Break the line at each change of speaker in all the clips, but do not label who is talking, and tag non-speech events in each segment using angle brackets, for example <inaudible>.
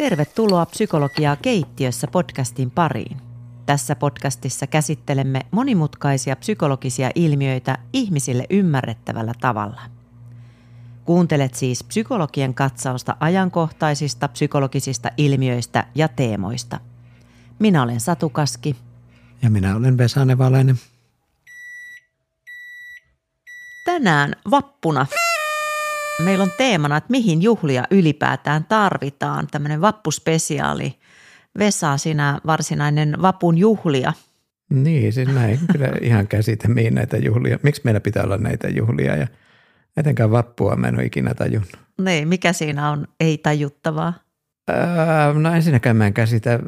Tervetuloa Psykologiaa keittiössä podcastin pariin. Tässä podcastissa käsittelemme monimutkaisia psykologisia ilmiöitä ihmisille ymmärrettävällä tavalla. Kuuntelet siis psykologien katsausta ajankohtaisista psykologisista ilmiöistä ja teemoista. Minä olen Satu Kaski.
Ja minä olen Vesa Nevalainen.
Tänään vappuna Meillä on teemana, että mihin juhlia ylipäätään tarvitaan. Tämmöinen vappuspesiaali. Vesa, sinä varsinainen vapun juhlia.
Niin, siis mä en kyllä ihan käsitä, mihin näitä juhlia, miksi meillä pitää olla näitä juhlia ja etenkään vappua mä en ole ikinä tajunnut.
Niin, mikä siinä on ei-tajuttavaa?
Öö, no ensinnäkään mä en käsitä,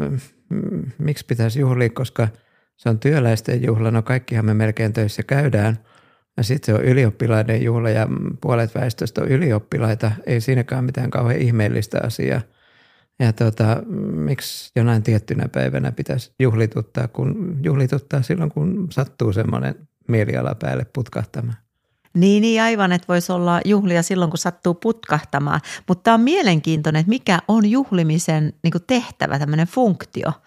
miksi pitäisi juhlia, koska se on työläisten juhla. No kaikkihan me melkein töissä käydään – ja sitten se on ylioppilaiden juhla ja puolet väestöstä on ylioppilaita. Ei siinäkään mitään kauhean ihmeellistä asiaa. Ja tota, miksi jonain tiettynä päivänä pitäisi juhlituttaa, kun juhlituttaa silloin, kun sattuu semmoinen mieliala päälle putkahtamaan.
Niin, niin aivan, että voisi olla juhlia silloin, kun sattuu putkahtamaan. Mutta tämä on mielenkiintoinen, että mikä on juhlimisen niin tehtävä, tämmöinen funktio –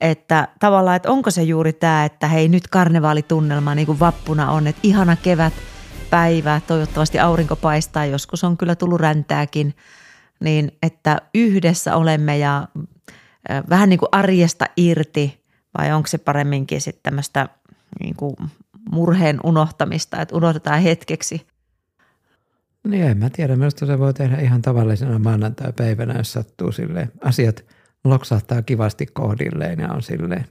että tavallaan, että onko se juuri tämä, että hei nyt karnevaalitunnelma niin kuin vappuna on, että ihana kevät päivä, toivottavasti aurinko paistaa, joskus on kyllä tullut räntääkin, niin että yhdessä olemme ja vähän niin kuin arjesta irti vai onko se paremminkin sitten tämmöistä niin kuin murheen unohtamista, että unohdetaan hetkeksi.
Niin en mä tiedä, minusta se voi tehdä ihan tavallisena maanantai-päivänä, jos sattuu sille asiat – loksahtaa kivasti kohdilleen ja on sille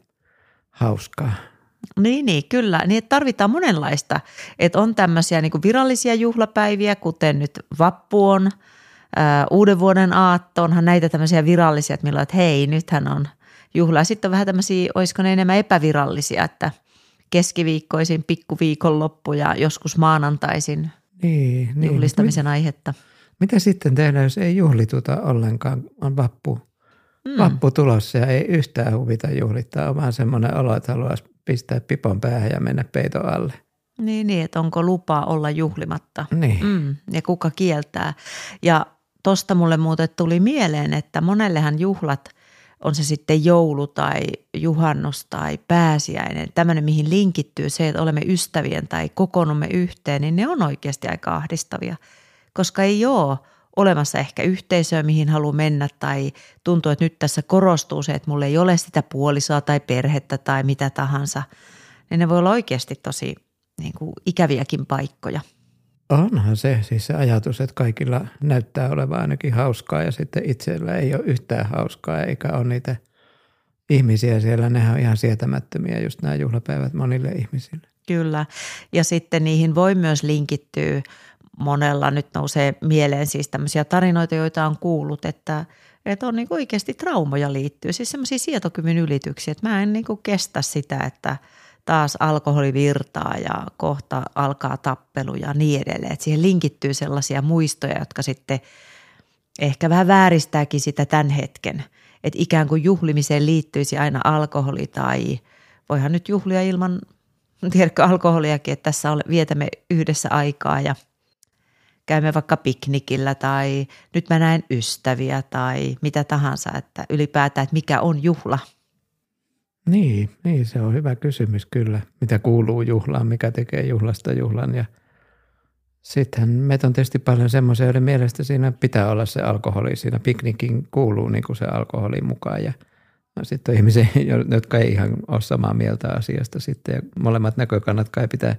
hauskaa.
Niin, niin, kyllä. Niin, että tarvitaan monenlaista. Että on tämmöisiä niin virallisia juhlapäiviä, kuten nyt vappu on, ää, uuden vuoden aatto, onhan näitä tämmöisiä virallisia, että milloin, että hei, nythän on juhla. Sitten on vähän tämmöisiä, olisiko ne enemmän epävirallisia, että keskiviikkoisin, pikkuviikonloppu ja joskus maanantaisin niin, niin. juhlistamisen aihetta.
Mitä sitten tehdään, jos ei juhlituta ollenkaan, on vappu? Mm. vappu tulossa ja ei yhtään huvita juhlittaa. On vaan semmoinen olo, että haluaisi pistää pipon päähän ja mennä peiton alle.
Niin, niin että onko lupaa olla juhlimatta.
Niin.
Mm, ja kuka kieltää. Ja tosta mulle muuten tuli mieleen, että monellehan juhlat on se sitten joulu tai juhannus tai pääsiäinen, tämmöinen mihin linkittyy se, että olemme ystävien tai kokoonnumme yhteen, niin ne on oikeasti aika ahdistavia, koska ei ole – olemassa ehkä yhteisöä, mihin haluaa mennä tai tuntuu, että nyt tässä korostuu se, että mulla ei ole sitä puolisoa tai perhettä tai mitä tahansa, niin ne voi olla oikeasti tosi niin kuin ikäviäkin paikkoja.
Onhan se, siis se ajatus, että kaikilla näyttää olevan ainakin hauskaa ja sitten itsellä ei ole yhtään hauskaa eikä ole niitä ihmisiä siellä. Nehän on ihan sietämättömiä just nämä juhlapäivät monille ihmisille.
Kyllä ja sitten niihin voi myös linkittyä monella nyt nousee mieleen siis tämmöisiä tarinoita, joita on kuullut, että, että on niin oikeasti traumoja liittyy, siis semmoisia sietokyvyn ylityksiä, että mä en niin kestä sitä, että taas alkoholi virtaa ja kohta alkaa tappelu ja niin edelleen. Että siihen linkittyy sellaisia muistoja, jotka sitten ehkä vähän vääristääkin sitä tämän hetken. Että ikään kuin juhlimiseen liittyisi aina alkoholi tai voihan nyt juhlia ilman, tiedätkö, alkoholiakin, että tässä vietämme yhdessä aikaa ja – käymme vaikka piknikillä tai nyt mä näen ystäviä tai mitä tahansa, että ylipäätään, että mikä on juhla?
Niin, niin, se on hyvä kysymys kyllä. Mitä kuuluu juhlaan, mikä tekee juhlasta juhlan ja sitten meitä on tietysti paljon semmoisia, joiden mielestä siinä pitää olla se alkoholi. Siinä piknikin kuuluu niin kuin se alkoholi mukaan ja no sitten on ihmisiä, jotka ei ihan ole samaa mieltä asiasta sitten ja molemmat näkökannat kai pitää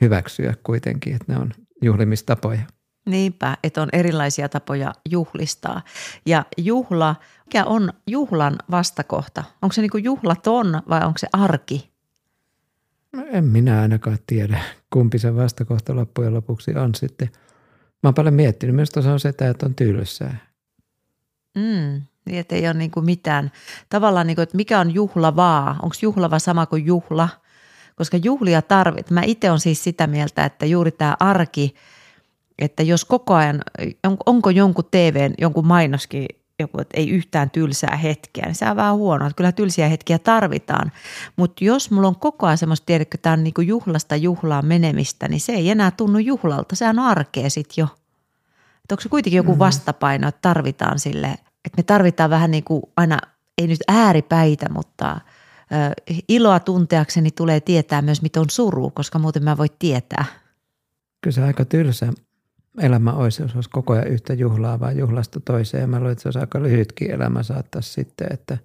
hyväksyä kuitenkin, että ne on juhlimistapoja.
Niinpä, että on erilaisia tapoja juhlistaa. Ja juhla, mikä on juhlan vastakohta? Onko se niin kuin juhlaton vai onko se arki?
No en minä ainakaan tiedä, kumpi se vastakohta loppujen lopuksi on sitten. Mä oon paljon miettinyt, myös se on se, että on tylsää.
Mm, niin, että ei ole niin kuin mitään. Tavallaan, niin kuin, että mikä on juhlavaa? Onko juhlava sama kuin juhla? Koska juhlia tarvit. Mä itse on siis sitä mieltä, että juuri tämä arki – että jos koko ajan, onko jonkun TVn, jonkun mainoskin joku, että ei yhtään tylsää hetkeä, niin se on vähän huono. Että kyllä tylsiä hetkiä tarvitaan. Mutta jos mulla on koko ajan semmoista, tiedätkö, tämä on niin kuin juhlasta juhlaan menemistä, niin se ei enää tunnu juhlalta. Sehän on arkea sitten jo. Että onko se kuitenkin joku mm. vastapaino, että tarvitaan sille että me tarvitaan vähän niin kuin aina, ei nyt ääripäitä, mutta iloa tunteakseni tulee tietää myös, mitä on suru, koska muuten mä voi tietää.
Kyllä se aika tylsä elämä olisi, jos olisi koko ajan yhtä juhlaa, vaan juhlasta toiseen. Ja mä luulen, että se olisi aika lyhytkin elämä saattaa sitten, että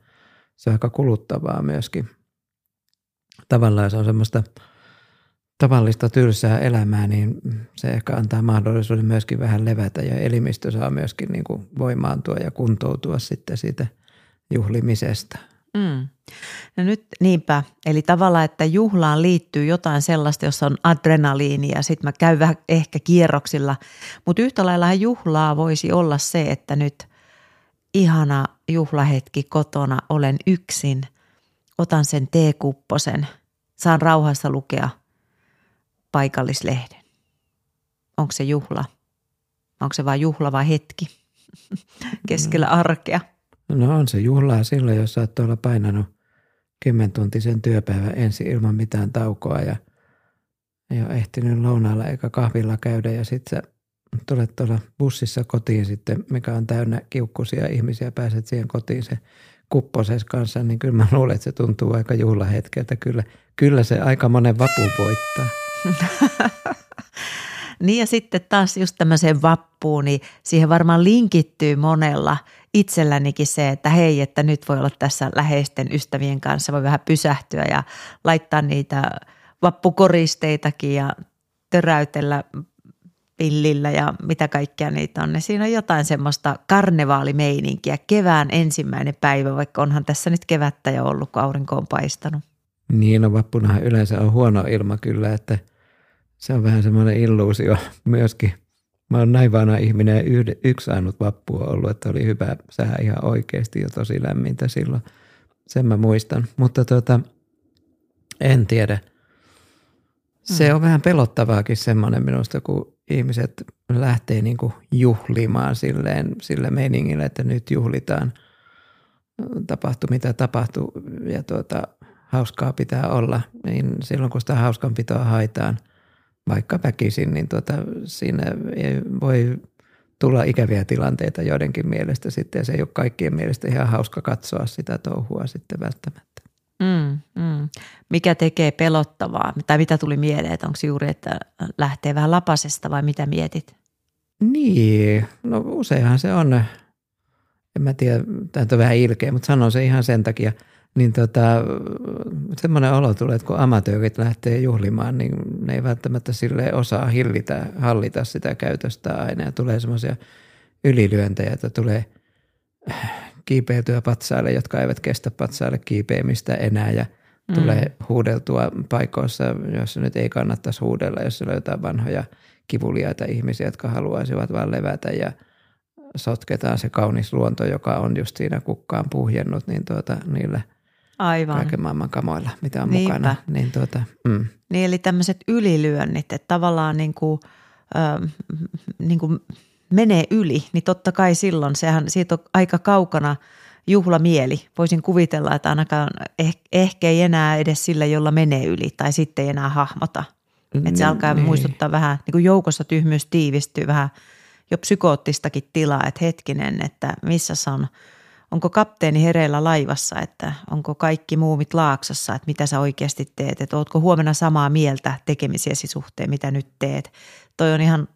se on aika kuluttavaa myöskin. Tavallaan se on semmoista tavallista tylsää elämää, niin se ehkä antaa mahdollisuuden myöskin vähän levätä ja elimistö saa myöskin niin kuin voimaantua ja kuntoutua sitten siitä juhlimisesta. Mm.
No nyt niinpä, eli tavallaan, että juhlaan liittyy jotain sellaista, jossa on adrenaliini ja sitten mä käyn vähän ehkä kierroksilla, mutta yhtä lailla juhlaa voisi olla se, että nyt ihana juhlahetki kotona, olen yksin, otan sen teekupposen, saan rauhassa lukea paikallislehden. Onko se juhla? Onko se vain juhla vai hetki <laughs> keskellä arkea?
No on se juhlaa silloin, jos sä tuolla painanut kymmentuntisen työpäivän ensin ilman mitään taukoa ja ei ole ehtinyt lounaalla eikä kahvilla käydä ja sitten tulet tuolla bussissa kotiin sitten, mikä on täynnä kiukkuisia ihmisiä, pääset siihen kotiin se kupposes kanssa, niin kyllä mä luulen, että se tuntuu aika juhlahetkeltä. Kyllä, kyllä se aika monen vapu voittaa. <laughs>
niin ja sitten taas just tämmöiseen vappuun, niin siihen varmaan linkittyy monella itsellänikin se, että hei, että nyt voi olla tässä läheisten ystävien kanssa, voi vähän pysähtyä ja laittaa niitä vappukoristeitakin ja töräytellä pillillä ja mitä kaikkea niitä on. Siinä on jotain semmoista karnevaalimeininkiä, kevään ensimmäinen päivä, vaikka onhan tässä nyt kevättä jo ollut, kun aurinko on paistanut.
Niin, no vappunahan yleensä on huono ilma kyllä, että se on vähän semmoinen illuusio myöskin. Mä oon näin vanha ihminen yhde, yksi ainut vappu on ollut, että oli hyvä sää ihan oikeasti ja tosi lämmintä silloin. Sen mä muistan, mutta tota, en tiedä. Se mm. on vähän pelottavaakin semmoinen minusta, kun ihmiset lähtee niin kuin juhlimaan silleen, sillä meiningillä, että nyt juhlitaan. Tapahtuu mitä tapahtuu ja tuota, hauskaa pitää olla. Niin silloin kun sitä hauskanpitoa haitaan, vaikka väkisin, niin tuota, siinä voi tulla ikäviä tilanteita joidenkin mielestä sitten ja se ei ole kaikkien mielestä ihan hauska katsoa sitä touhua sitten välttämättä. Mm,
mm. Mikä tekee pelottavaa? Tai mitä tuli mieleen, että onko juuri, että lähtee vähän lapasesta vai mitä mietit?
Niin, no useinhan se on, en mä tiedä, tämä on vähän ilkeä, mutta sanon se ihan sen takia, niin tota, semmoinen olo tulee, että kun amatöörit lähtee juhlimaan, niin ne ei välttämättä sille osaa hillitä, hallita sitä käytöstä aina ja tulee semmoisia ylilyöntejä, että tulee kiipeytyä patsaille, jotka eivät kestä patsaille kiipeämistä enää ja mm. tulee huudeltua paikoissa, joissa nyt ei kannattaisi huudella, jos löytää vanhoja kivuliaita ihmisiä, jotka haluaisivat vain levätä ja sotketaan se kaunis luonto, joka on just siinä kukkaan puhjennut, niin tuota, niillä Aivan. kaiken maailman kamoilla, mitä on Niinpä. mukana. Niin, tuota,
mm. niin eli tämmöiset ylilyönnit, että tavallaan niin kuin, äh, niin kuin menee yli, niin totta kai silloin sehän siitä on aika kaukana juhlamieli. Voisin kuvitella, että ainakaan eh, ehkä ei enää edes sillä, jolla menee yli tai sitten ei enää hahmota. Että se mm, alkaa niin. muistuttaa vähän, niin kuin joukossa tyhmyys tiivistyy vähän jo psykoottistakin tilaa, että hetkinen, että missä on, onko kapteeni hereillä laivassa, että onko kaikki muumit laaksossa, että mitä sä oikeasti teet, että ootko huomenna samaa mieltä tekemisiesi suhteen, mitä nyt teet. Toi on ihan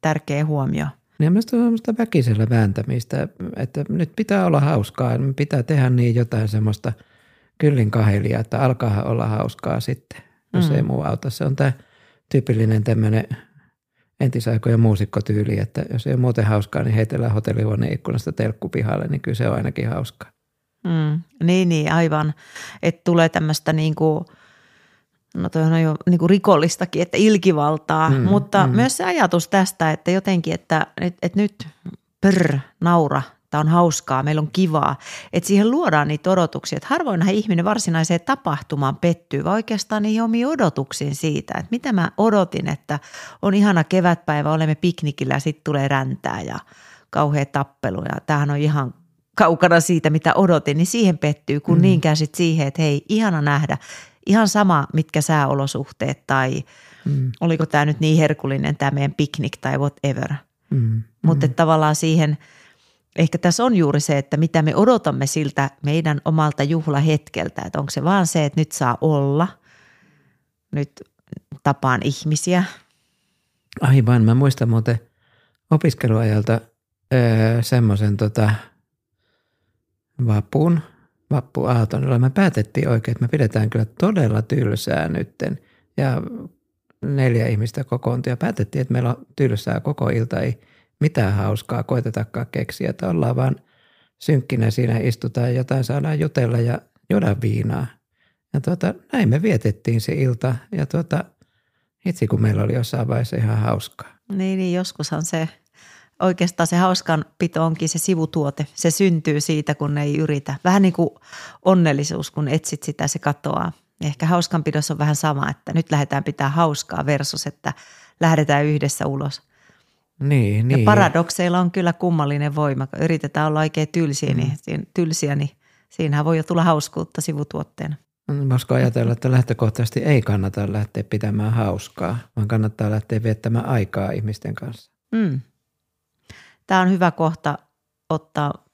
tärkeä huomio.
Niin on semmoista väkisellä vääntämistä, että nyt pitää olla hauskaa, pitää tehdä niin jotain semmoista kyllin kahelia, että alkaa olla hauskaa sitten, jos mm. ei muu auta. Se on tämä tyypillinen tämmöinen entisaikojen muusikkotyyli, että jos ei ole muuten hauskaa, niin heitellään hotellihuoneen ikkunasta telkkupihalle, niin kyllä se on ainakin hauskaa.
Mm, niin, niin, aivan. Että tulee tämmöistä niin kuin – no toi on jo niin kuin rikollistakin, että ilkivaltaa, mm, mutta mm. myös se ajatus tästä, että jotenkin, että, että, että nyt prr, naura, tämä on hauskaa, meillä on kivaa, että siihen luodaan niitä odotuksia, että harvoinhan ihminen varsinaiseen tapahtumaan pettyy, vaan oikeastaan niihin omiin odotuksiin siitä, että mitä mä odotin, että on ihana kevätpäivä, olemme piknikillä ja sitten tulee räntää ja kauhea tappelu ja tämähän on ihan kaukana siitä, mitä odotin, niin siihen pettyy, kun mm. niinkään sitten siihen, että hei, ihana nähdä, ihan sama, mitkä sääolosuhteet tai mm. oliko tämä nyt niin herkullinen tämä meidän piknik tai whatever. Mm. Mutta mm. tavallaan siihen ehkä tässä on juuri se, että mitä me odotamme siltä meidän omalta juhlahetkeltä, että onko se vaan se, että nyt saa olla, nyt tapaan ihmisiä.
Aivan, mä muistan muuten opiskeluajalta öö, semmoisen tota, vapun, vappuaaton, jolla me päätettiin oikein, että me pidetään kyllä todella tylsää nytten. Ja neljä ihmistä kokoontui ja päätettiin, että meillä on tylsää koko ilta, ei mitään hauskaa koetetakaan keksiä, että ollaan vaan synkkinä siinä istutaan jotain saadaan jutella ja juoda viinaa. Ja tuota, näin me vietettiin se ilta ja tuota, itse kun meillä oli jossain vaiheessa ihan hauskaa.
Niin, niin joskushan se oikeastaan se hauskan pito onkin se sivutuote. Se syntyy siitä, kun ei yritä. Vähän niin kuin onnellisuus, kun etsit sitä, se katoaa. Ehkä hauskanpidossa on vähän sama, että nyt lähdetään pitää hauskaa versus, että lähdetään yhdessä ulos.
Niin, niin.
Ja paradokseilla on kyllä kummallinen voima. Kun yritetään olla oikein tylsiä, niin mm. niin, tylsiä, niin siinähän voi jo tulla hauskuutta sivutuotteena.
Voisiko ajatella, että lähtökohtaisesti ei kannata lähteä pitämään hauskaa, vaan kannattaa lähteä viettämään aikaa ihmisten kanssa. Mm.
Tämä on hyvä kohta ottaa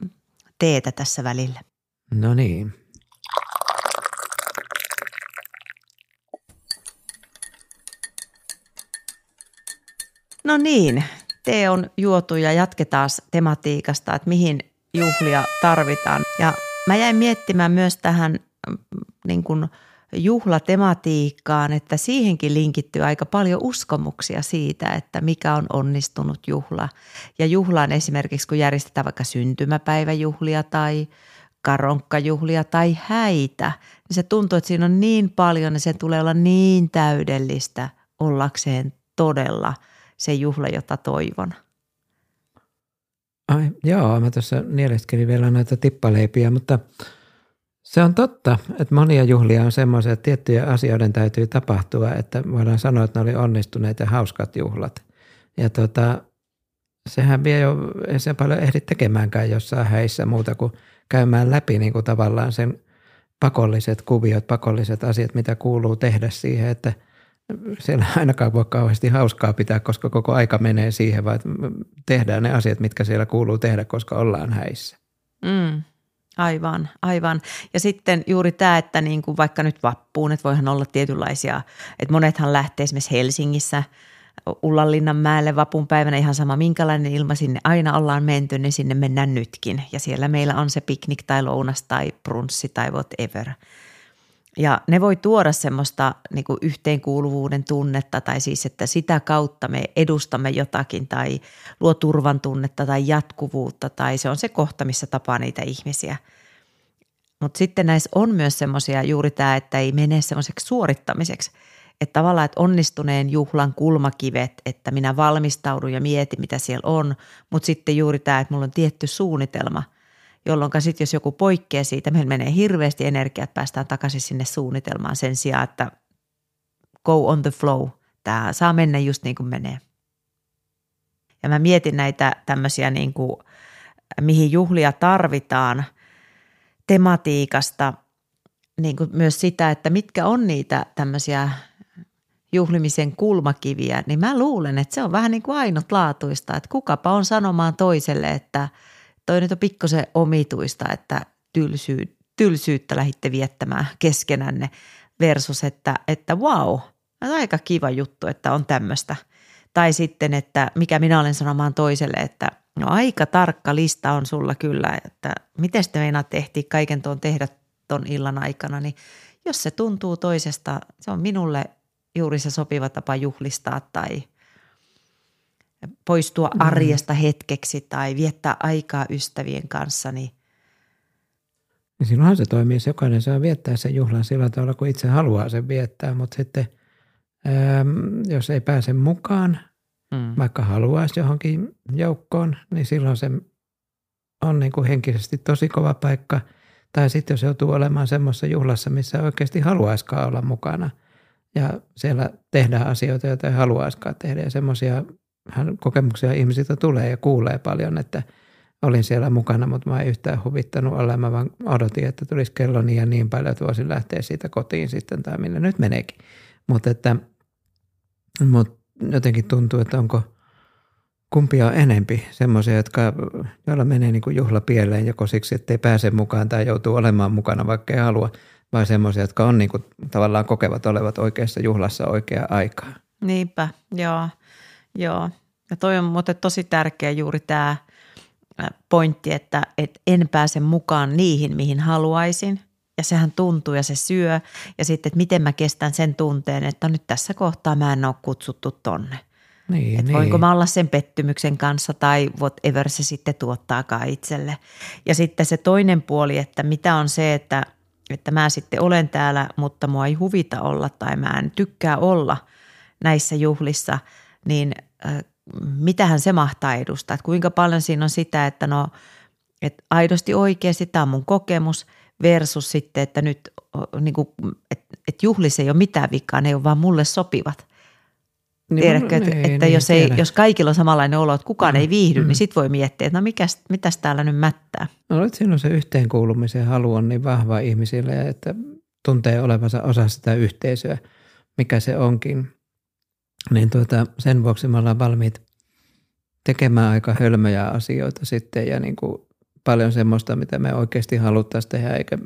teetä tässä välillä.
No niin.
No niin, tee on juotu ja jatketaan tematiikasta, että mihin juhlia tarvitaan. Ja mä jäin miettimään myös tähän mm, niin kuin juhlatematiikkaan, että siihenkin linkittyy aika paljon uskomuksia siitä, että mikä on onnistunut juhla. Ja juhlaan esimerkiksi, kun järjestetään vaikka syntymäpäiväjuhlia tai karonkkajuhlia tai häitä, niin se tuntuu, että siinä on niin paljon ja sen tulee olla niin täydellistä ollakseen todella se juhla, jota toivon.
Ai, joo, mä tuossa nieleskelin vielä näitä tippaleipiä, mutta – se on totta, että monia juhlia on semmoisia, että tiettyjä asioiden täytyy tapahtua, että voidaan sanoa, että ne oli onnistuneet ja hauskat juhlat. Ja tota, sehän vie jo, ei se paljon ehdi tekemäänkään jossain häissä muuta kuin käymään läpi niin kuin tavallaan sen pakolliset kuviot, pakolliset asiat, mitä kuuluu tehdä siihen, että siellä ainakaan voi kauheasti hauskaa pitää, koska koko aika menee siihen, vaan tehdään ne asiat, mitkä siellä kuuluu tehdä, koska ollaan häissä.
Mm. Aivan, aivan. Ja sitten juuri tämä, että niin kuin vaikka nyt vappuun, että voihan olla tietynlaisia, että monethan lähtee esimerkiksi Helsingissä Ullanlinnan mäelle vapun päivänä ihan sama minkälainen ilma sinne aina ollaan menty, niin sinne mennään nytkin. Ja siellä meillä on se piknik tai lounas tai brunssi tai whatever – ja ne voi tuoda semmoista niin kuin yhteenkuuluvuuden tunnetta tai siis, että sitä kautta me edustamme jotakin tai luo turvan tunnetta tai jatkuvuutta tai se on se kohta, missä tapaa niitä ihmisiä. Mutta sitten näissä on myös semmoisia juuri tämä, että ei mene semmoiseksi suorittamiseksi. Että tavallaan, että onnistuneen juhlan kulmakivet, että minä valmistaudun ja mietin, mitä siellä on, mutta sitten juuri tämä, että mulla on tietty suunnitelma – jolloin sitten jos joku poikkeaa siitä, meillä menee hirveästi energiat, että päästään takaisin sinne suunnitelmaan sen sijaan, että go on the flow. Tämä saa mennä just niin kuin menee. Ja mä mietin näitä tämmöisiä niin kuin, mihin juhlia tarvitaan tematiikasta, niin kuin myös sitä, että mitkä on niitä tämmöisiä juhlimisen kulmakiviä, niin mä luulen, että se on vähän niin kuin ainutlaatuista, että kukapa on sanomaan toiselle, että – toi nyt on pikkusen omituista, että tylsyy, tylsyyttä lähditte viettämään keskenänne versus, että, että wow, aika kiva juttu, että on tämmöistä. Tai sitten, että mikä minä olen sanomaan toiselle, että no aika tarkka lista on sulla kyllä, että miten te meinaa tehtiin kaiken tuon tehdä ton illan aikana, niin jos se tuntuu toisesta, se on minulle juuri se sopiva tapa juhlistaa tai poistua mm. arjesta hetkeksi tai viettää aikaa ystävien kanssa, niin
niin silloinhan se toimii, jos jokainen saa viettää sen juhlan sillä tavalla, kun itse haluaa sen viettää, mutta sitten äm, jos ei pääse mukaan, mm. vaikka haluaisi johonkin joukkoon, niin silloin se on niin kuin henkisesti tosi kova paikka. Tai sitten jos joutuu olemaan semmoisessa juhlassa, missä oikeasti haluaiskaan olla mukana ja siellä tehdään asioita, joita ei haluaiskaan tehdä ja semmoisia kokemuksia ihmisiltä tulee ja kuulee paljon, että olin siellä mukana, mutta mä en yhtään huvittanut olla. Mä vaan odotin, että tulisi kello niin ja niin paljon, että voisin lähteä siitä kotiin sitten tai minne nyt meneekin. Mutta että mutta jotenkin tuntuu, että onko kumpia on enempi, semmoisia, jotka, joilla menee niin kuin juhla pieleen joko siksi, ettei pääse mukaan tai joutuu olemaan mukana, vaikka ei halua, vai semmoisia, jotka on niin kuin, tavallaan kokevat olevat oikeassa juhlassa oikea aikaa.
Niinpä, joo. Joo. Ja toi on muuten tosi tärkeä juuri tämä pointti, että, että en pääse mukaan niihin, mihin haluaisin. Ja sehän tuntuu ja se syö. Ja sitten, että miten mä kestän sen tunteen, että nyt tässä kohtaa mä en ole kutsuttu tonne – niin, että niin. voinko mä olla sen pettymyksen kanssa tai whatever se sitten tuottaakaan itselle. Ja sitten se toinen puoli, että mitä on se, että, että mä sitten olen täällä, mutta mua ei huvita olla tai mä en tykkää olla näissä juhlissa, niin äh, mitähän se mahtaa edustaa. Että kuinka paljon siinä on sitä, että no, että aidosti oikeasti tämä on mun kokemus versus sitten, että nyt niin kuin, että, että juhlissa ei ole mitään vikaa, ne ei ole vaan mulle sopivat – niin, Tiedätkö, että, niin, että niin, jos, ei, jos kaikilla on samanlainen olo, että kukaan mm, ei viihdy, niin mm. niin sit voi miettiä, että no mikäs, mitäs täällä nyt mättää.
No että silloin se yhteenkuulumisen halu on niin vahva ihmisille, että tuntee olevansa osa sitä yhteisöä, mikä se onkin. Niin tuota, sen vuoksi me ollaan valmiit tekemään aika hölmöjä asioita sitten ja niin kuin paljon semmoista, mitä me oikeasti haluttaisiin tehdä, eikä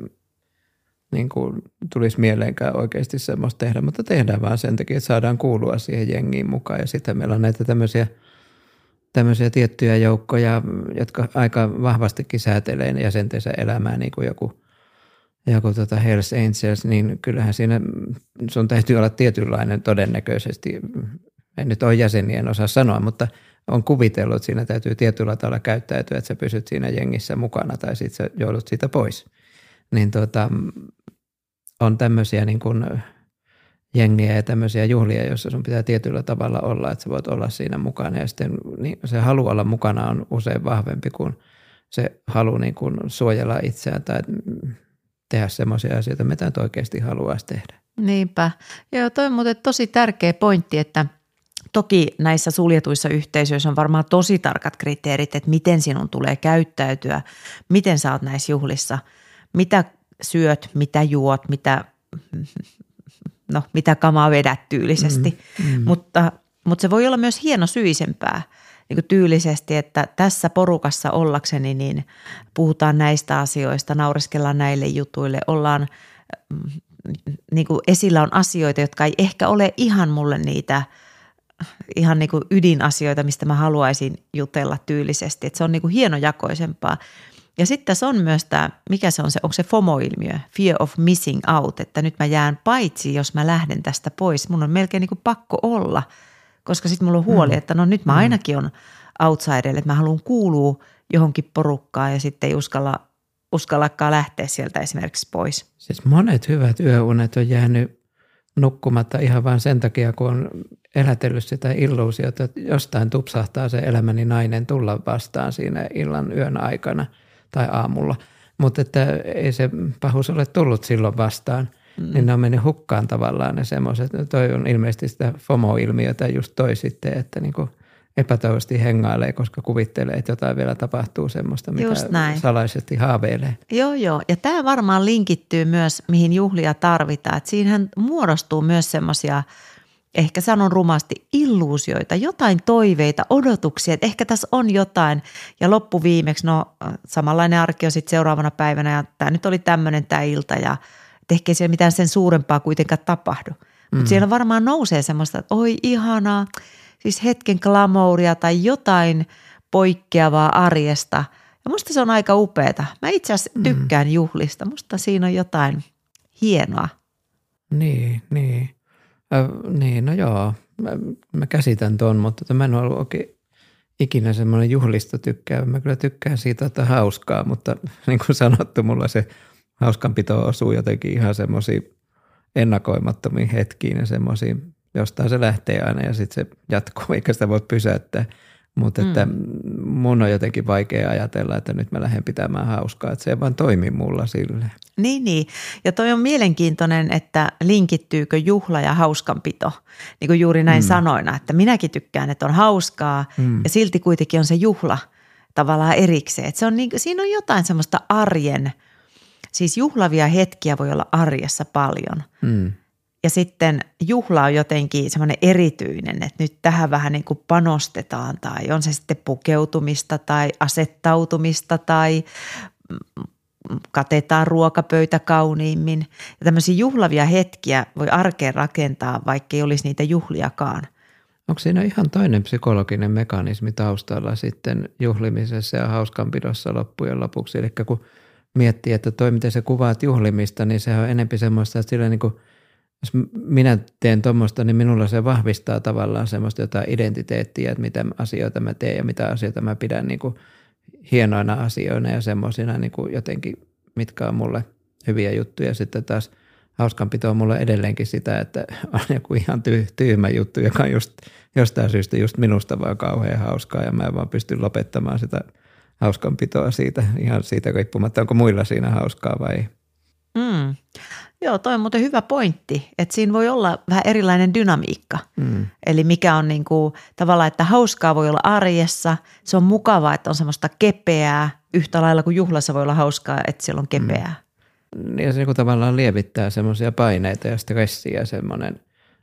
niin kuin tulisi mieleenkään oikeasti semmoista tehdä, mutta tehdään vaan sen takia, että saadaan kuulua siihen jengiin mukaan. Ja sitten meillä on näitä tämmöisiä, tämmöisiä tiettyjä joukkoja, jotka aika vahvastikin säätelee jäsentensä elämää, niin kuin joku, joku tota Hells Angels, niin kyllähän siinä sun täytyy olla tietynlainen todennäköisesti, en nyt ole jäseniä, en osaa sanoa, mutta on kuvitellut, että siinä täytyy tietyllä tavalla käyttäytyä, että sä pysyt siinä jengissä mukana tai sitten sä joudut siitä pois. Niin tota, on tämmöisiä niin kuin jengiä ja tämmöisiä juhlia, joissa sun pitää tietyllä tavalla olla, että sä voit olla siinä mukana. Ja sitten niin se halu olla mukana on usein vahvempi kuin se halu niin kuin suojella itseään tai tehdä semmoisia asioita, mitä nyt oikeasti haluaisi tehdä.
Niinpä. Joo, toi on muuten tosi tärkeä pointti, että toki näissä suljetuissa yhteisöissä on varmaan tosi tarkat kriteerit, että miten sinun tulee käyttäytyä, miten sä oot näissä juhlissa, mitä syöt, mitä juot, mitä, no, mitä kamaa vedät tyylisesti. Mm, mm. Mutta, mutta se voi olla myös hieno syisempää niin tyylisesti, että tässä porukassa ollakseni niin puhutaan näistä asioista, naureskellaan näille jutuille, ollaan niin kuin esillä on asioita, jotka ei ehkä ole ihan mulle niitä ihan niin kuin ydinasioita, mistä mä haluaisin jutella tyylisesti. Että se on niin kuin hienojakoisempaa. Ja sitten tässä on myös tämä, mikä se on se, onko se FOMO-ilmiö, fear of missing out, että nyt mä jään paitsi, jos mä lähden tästä pois. Mun on melkein niin kuin pakko olla, koska sitten mulla on huoli, mm. että no nyt mä mm. ainakin on outsider, että mä haluan kuulua johonkin porukkaan ja sitten ei uskalla, uskallakaan lähteä sieltä esimerkiksi pois.
Siis monet hyvät yöunet on jäänyt nukkumatta ihan vain sen takia, kun on elätellyt sitä illuusiota, että jostain tupsahtaa se elämäni nainen tulla vastaan siinä illan yön aikana – tai aamulla. Mutta että ei se pahuus ole tullut silloin vastaan, mm. niin ne on mennyt hukkaan tavallaan ne semmoiset. Toi on ilmeisesti sitä FOMO-ilmiötä just toi sitten, että niinku epätoivosti hengailee, koska kuvittelee, että jotain vielä tapahtuu semmoista, mitä salaisesti haaveilee.
Joo, joo. Ja tämä varmaan linkittyy myös, mihin juhlia tarvitaan. Että siinähän muodostuu myös semmoisia – ehkä sanon rumasti, illuusioita, jotain toiveita, odotuksia, että ehkä tässä on jotain. Ja loppuviimeksi, no samanlainen arki on sitten seuraavana päivänä ja tämä nyt oli tämmöinen tämä ilta ja ehkä siellä mitään sen suurempaa kuitenkaan tapahdu. Mutta mm. siellä varmaan nousee semmoista, että oi ihanaa, siis hetken glamouria tai jotain poikkeavaa arjesta. Ja musta se on aika upeeta. Mä itse asiassa mm. tykkään mm. juhlista. Musta siinä on jotain hienoa.
Niin, niin. Äh, niin, no joo, mä, mä käsitän ton, mutta mä en ole ollut oikein ikinä semmoinen juhlista tykkää. Mä kyllä tykkään siitä, että hauskaa, mutta <laughs> niin kuin sanottu, mulla se hauskanpito osuu jotenkin ihan semmoisiin ennakoimattomiin hetkiin ja semmoisiin, jostain se lähtee aina ja sitten se jatkuu, eikä sitä voi pysäyttää. Mutta että mm. mun on jotenkin vaikea ajatella, että nyt mä lähden pitämään hauskaa, että se ei vaan toimi mulla sille.
Niin, niin. Ja toi on mielenkiintoinen, että linkittyykö juhla ja hauskanpito, niin kuin juuri näin mm. sanoina, että minäkin tykkään, että on hauskaa mm. ja silti kuitenkin on se juhla tavallaan erikseen. Että se on niin, siinä on jotain semmoista arjen, siis juhlavia hetkiä voi olla arjessa paljon. Mm. Ja sitten juhla on jotenkin semmoinen erityinen, että nyt tähän vähän niin kuin panostetaan tai on se sitten pukeutumista tai asettautumista tai katetaan ruokapöytä kauniimmin. Ja tämmöisiä juhlavia hetkiä voi arkeen rakentaa, vaikka ei olisi niitä juhliakaan.
Onko siinä ihan toinen psykologinen mekanismi taustalla sitten juhlimisessa ja hauskanpidossa loppujen lopuksi? Eli kun miettii, että toi miten sä kuvaat juhlimista, niin se on enempi semmoista, että sillä niin kuin, jos minä teen tuommoista, niin minulla se vahvistaa tavallaan semmoista jotain identiteettiä, että mitä asioita mä teen ja mitä asioita mä pidän niin kuin – hienoina asioina ja semmoisina niin kuin jotenkin, mitkä on mulle hyviä juttuja. Sitten taas hauskanpito on mulle edelleenkin sitä, että <laughs> on joku ihan ty- tyhmä juttu, joka on just, jostain syystä just minusta vaan kauhean hauskaa ja mä en vaan pysty lopettamaan sitä hauskanpitoa siitä ihan siitä riippumatta, onko muilla siinä hauskaa vai ei.
Mm. Joo, toi on muuten hyvä pointti, että siinä voi olla vähän erilainen dynamiikka. Mm. Eli mikä on niin kuin, tavallaan, että hauskaa voi olla arjessa, se on mukavaa, että on semmoista kepeää, yhtä lailla kuin juhlassa voi olla hauskaa, että siellä on kepeää.
Mm. Ja se niin tavallaan lievittää semmoisia paineita ja stressiä semmoinen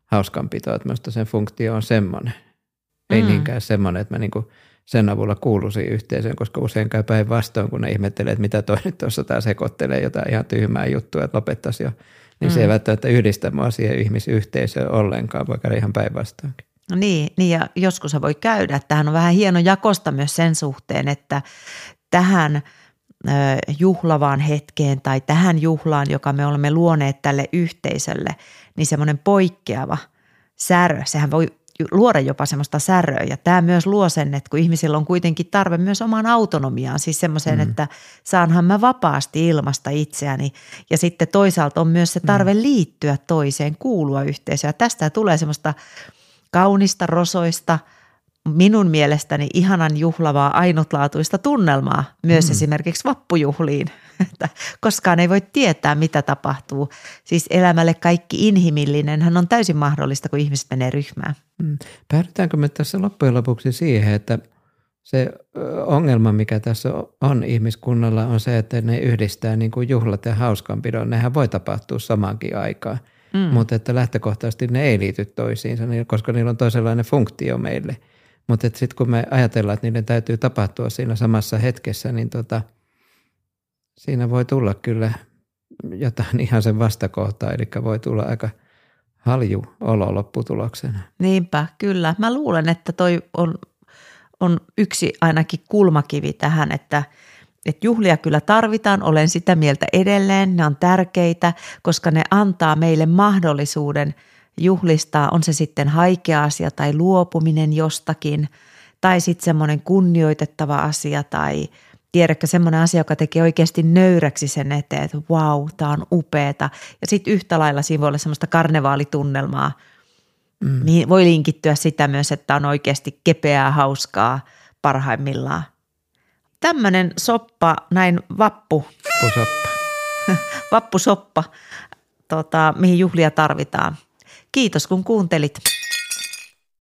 hauskanpito, että minusta sen funktio on semmoinen. Ei mm. niinkään semmoinen, että mä niin kuin – sen avulla kuuluisiin yhteisöön, koska usein käy päinvastoin, kun ne ihmettelee, että mitä toi nyt tuossa taas sekoittelee jotain ihan tyhmää juttua, että lopettaisi jo. Niin mm. se ei mm. välttämättä yhdistä mua siihen ihmisyhteisöön ollenkaan, vaikka ihan päinvastoin.
No niin, niin, ja joskus se voi käydä. Tähän on vähän hieno jakosta myös sen suhteen, että tähän juhlavaan hetkeen tai tähän juhlaan, joka me olemme luoneet tälle yhteisölle, niin semmoinen poikkeava särö, sehän voi luoda jopa semmoista säröä. Ja tämä myös luo sen, että kun ihmisillä on kuitenkin tarve myös omaan autonomiaan, siis semmoiseen, mm. että saanhan mä vapaasti ilmasta itseäni. Ja sitten toisaalta on myös se tarve mm. liittyä toiseen, kuulua yhteisöön. Ja tästä tulee semmoista kaunista, rosoista – minun mielestäni ihanan juhlavaa, ainutlaatuista tunnelmaa myös mm. esimerkiksi vappujuhliin. <laughs> Että koskaan ei voi tietää, mitä tapahtuu. Siis elämälle kaikki inhimillinen hän on täysin mahdollista, kun ihmiset menee ryhmään. Mm.
Päädytäänkö me tässä loppujen lopuksi siihen, että se ongelma, mikä tässä on ihmiskunnalla, on se, että ne yhdistää niin kuin juhlat ja hauskanpidon. Nehän voi tapahtua samankin aikaan, mm. mutta että lähtökohtaisesti ne ei liity toisiinsa, koska niillä on toisenlainen funktio meille – mutta sitten kun me ajatellaan, että niiden täytyy tapahtua siinä samassa hetkessä, niin tota, siinä voi tulla kyllä jotain <laughs> ihan sen vastakohtaa, eli voi tulla aika halju olo lopputuloksena.
Niinpä, kyllä. Mä luulen, että toi on, on yksi ainakin kulmakivi tähän, että – että juhlia kyllä tarvitaan, olen sitä mieltä edelleen, ne on tärkeitä, koska ne antaa meille mahdollisuuden – juhlistaa, on se sitten haikea asia tai luopuminen jostakin, tai sitten semmoinen kunnioitettava asia tai tiedätkö semmoinen asia, joka tekee oikeasti nöyräksi sen eteen, että vau, tämä on upeeta. Ja sitten yhtä lailla siinä voi olla semmoista karnevaalitunnelmaa, mm. mihin voi linkittyä sitä myös, että on oikeasti kepeää, hauskaa parhaimmillaan. Tämmöinen soppa, näin vappu.
Vappusoppa. <laughs>
Vappusoppa, tota, mihin juhlia tarvitaan. Kiitos kun kuuntelit.